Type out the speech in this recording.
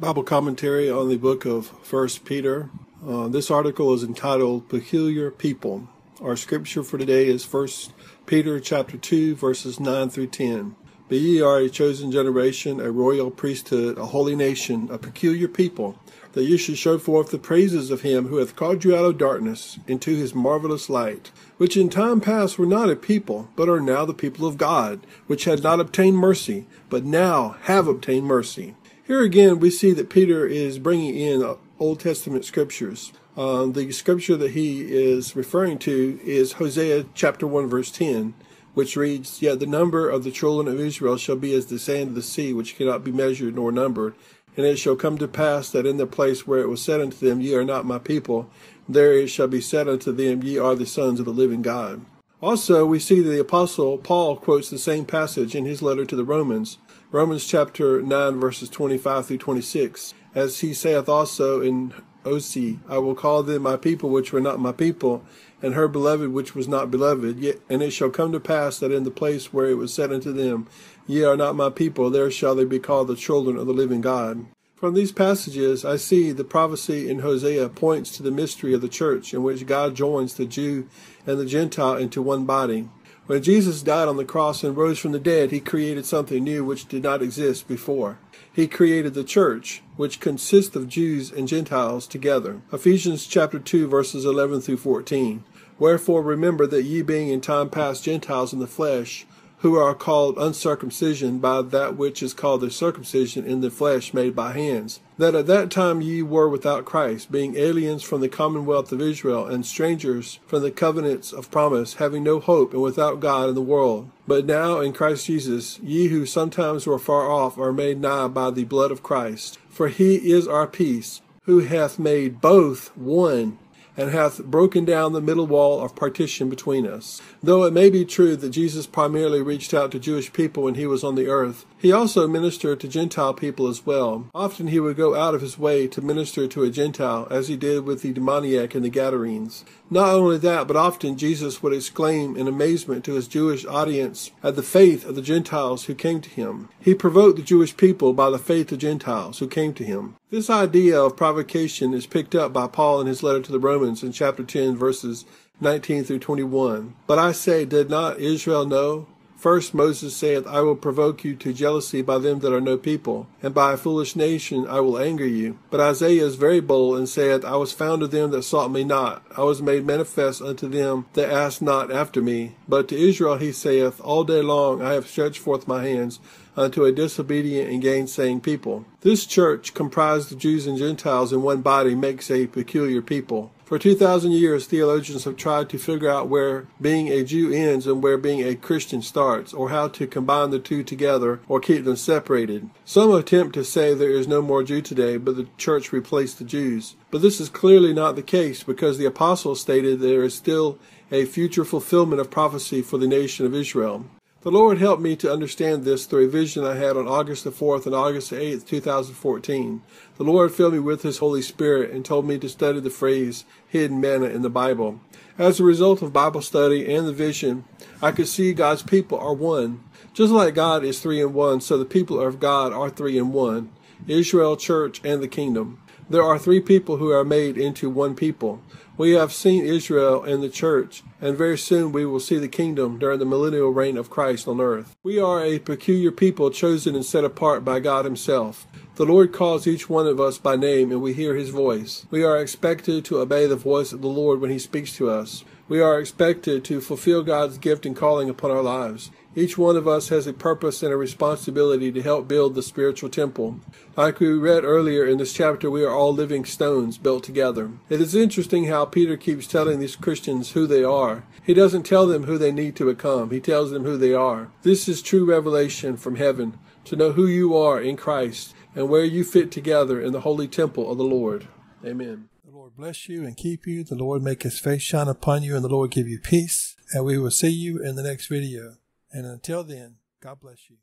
Bible commentary on the book of First Peter. Uh, this article is entitled "Peculiar People." Our scripture for today is First Peter chapter two, verses nine through ten. But ye are a chosen generation, a royal priesthood, a holy nation, a peculiar people, that ye should show forth the praises of him who hath called you out of darkness into his marvelous light, which in time past were not a people, but are now the people of God, which had not obtained mercy, but now have obtained mercy. Here again, we see that Peter is bringing in Old Testament scriptures. Um, the scripture that he is referring to is Hosea chapter 1, verse 10, which reads, Yet the number of the children of Israel shall be as the sand of the sea, which cannot be measured nor numbered. And it shall come to pass that in the place where it was said unto them, Ye are not my people, there it shall be said unto them, Ye are the sons of the living God. Also, we see that the Apostle Paul quotes the same passage in his letter to the Romans, Romans chapter 9, verses 25 through 26. As he saith also in Osee, I will call them my people which were not my people, and her beloved which was not beloved. Yet, and it shall come to pass that in the place where it was said unto them, Ye are not my people, there shall they be called the children of the living God. From these passages, I see the prophecy in Hosea points to the mystery of the church in which God joins the Jew and the Gentile into one body. When Jesus died on the cross and rose from the dead, he created something new which did not exist before. He created the church, which consists of Jews and Gentiles together. Ephesians chapter 2 verses 11 through 14. Wherefore remember that ye being in time past Gentiles in the flesh, who are called uncircumcision by that which is called the circumcision in the flesh made by hands, that at that time ye were without Christ, being aliens from the commonwealth of Israel, and strangers from the covenants of promise, having no hope, and without God in the world. But now in Christ Jesus, ye who sometimes were far off are made nigh by the blood of Christ. For he is our peace, who hath made both one and hath broken down the middle wall of partition between us. Though it may be true that Jesus primarily reached out to Jewish people when he was on the earth, he also ministered to Gentile people as well. Often he would go out of his way to minister to a Gentile, as he did with the demoniac and the Gadarenes. Not only that, but often Jesus would exclaim in amazement to his Jewish audience at the faith of the Gentiles who came to him. He provoked the Jewish people by the faith of Gentiles who came to him. This idea of provocation is picked up by Paul in his letter to the Romans in chapter 10, verses 19 through 21. But I say, did not Israel know? First Moses saith, I will provoke you to jealousy by them that are no people, and by a foolish nation I will anger you. But Isaiah is very bold, and saith, I was found of them that sought me not. I was made manifest unto them that asked not after me. But to Israel he saith, All day long I have stretched forth my hands unto a disobedient and gainsaying people. This church, comprised of Jews and Gentiles in one body, makes a peculiar people. For 2,000 years, theologians have tried to figure out where being a Jew ends and where being a Christian starts, or how to combine the two together or keep them separated. Some attempt to say there is no more Jew today, but the church replaced the Jews. But this is clearly not the case because the apostles stated there is still a future fulfillment of prophecy for the nation of Israel. The Lord helped me to understand this through a vision I had on August the 4th and August the 8th, 2014. The Lord filled me with His Holy Spirit and told me to study the phrase hidden manna in the Bible. As a result of Bible study and the vision, I could see God's people are one. Just like God is three in one, so the people of God are three in one Israel, church, and the kingdom. There are three people who are made into one people. We have seen Israel and the church, and very soon we will see the kingdom during the millennial reign of Christ on earth. We are a peculiar people chosen and set apart by God Himself. The Lord calls each one of us by name, and we hear His voice. We are expected to obey the voice of the Lord when He speaks to us. We are expected to fulfill God's gift and calling upon our lives. Each one of us has a purpose and a responsibility to help build the spiritual temple. Like we read earlier in this chapter, we are all living stones built together. It is interesting how Peter keeps telling these Christians who they are. He doesn't tell them who they need to become, he tells them who they are. This is true revelation from heaven to know who you are in Christ and where you fit together in the holy temple of the Lord. Amen. Lord bless you and keep you. The Lord make his face shine upon you and the Lord give you peace. And we will see you in the next video. And until then, God bless you.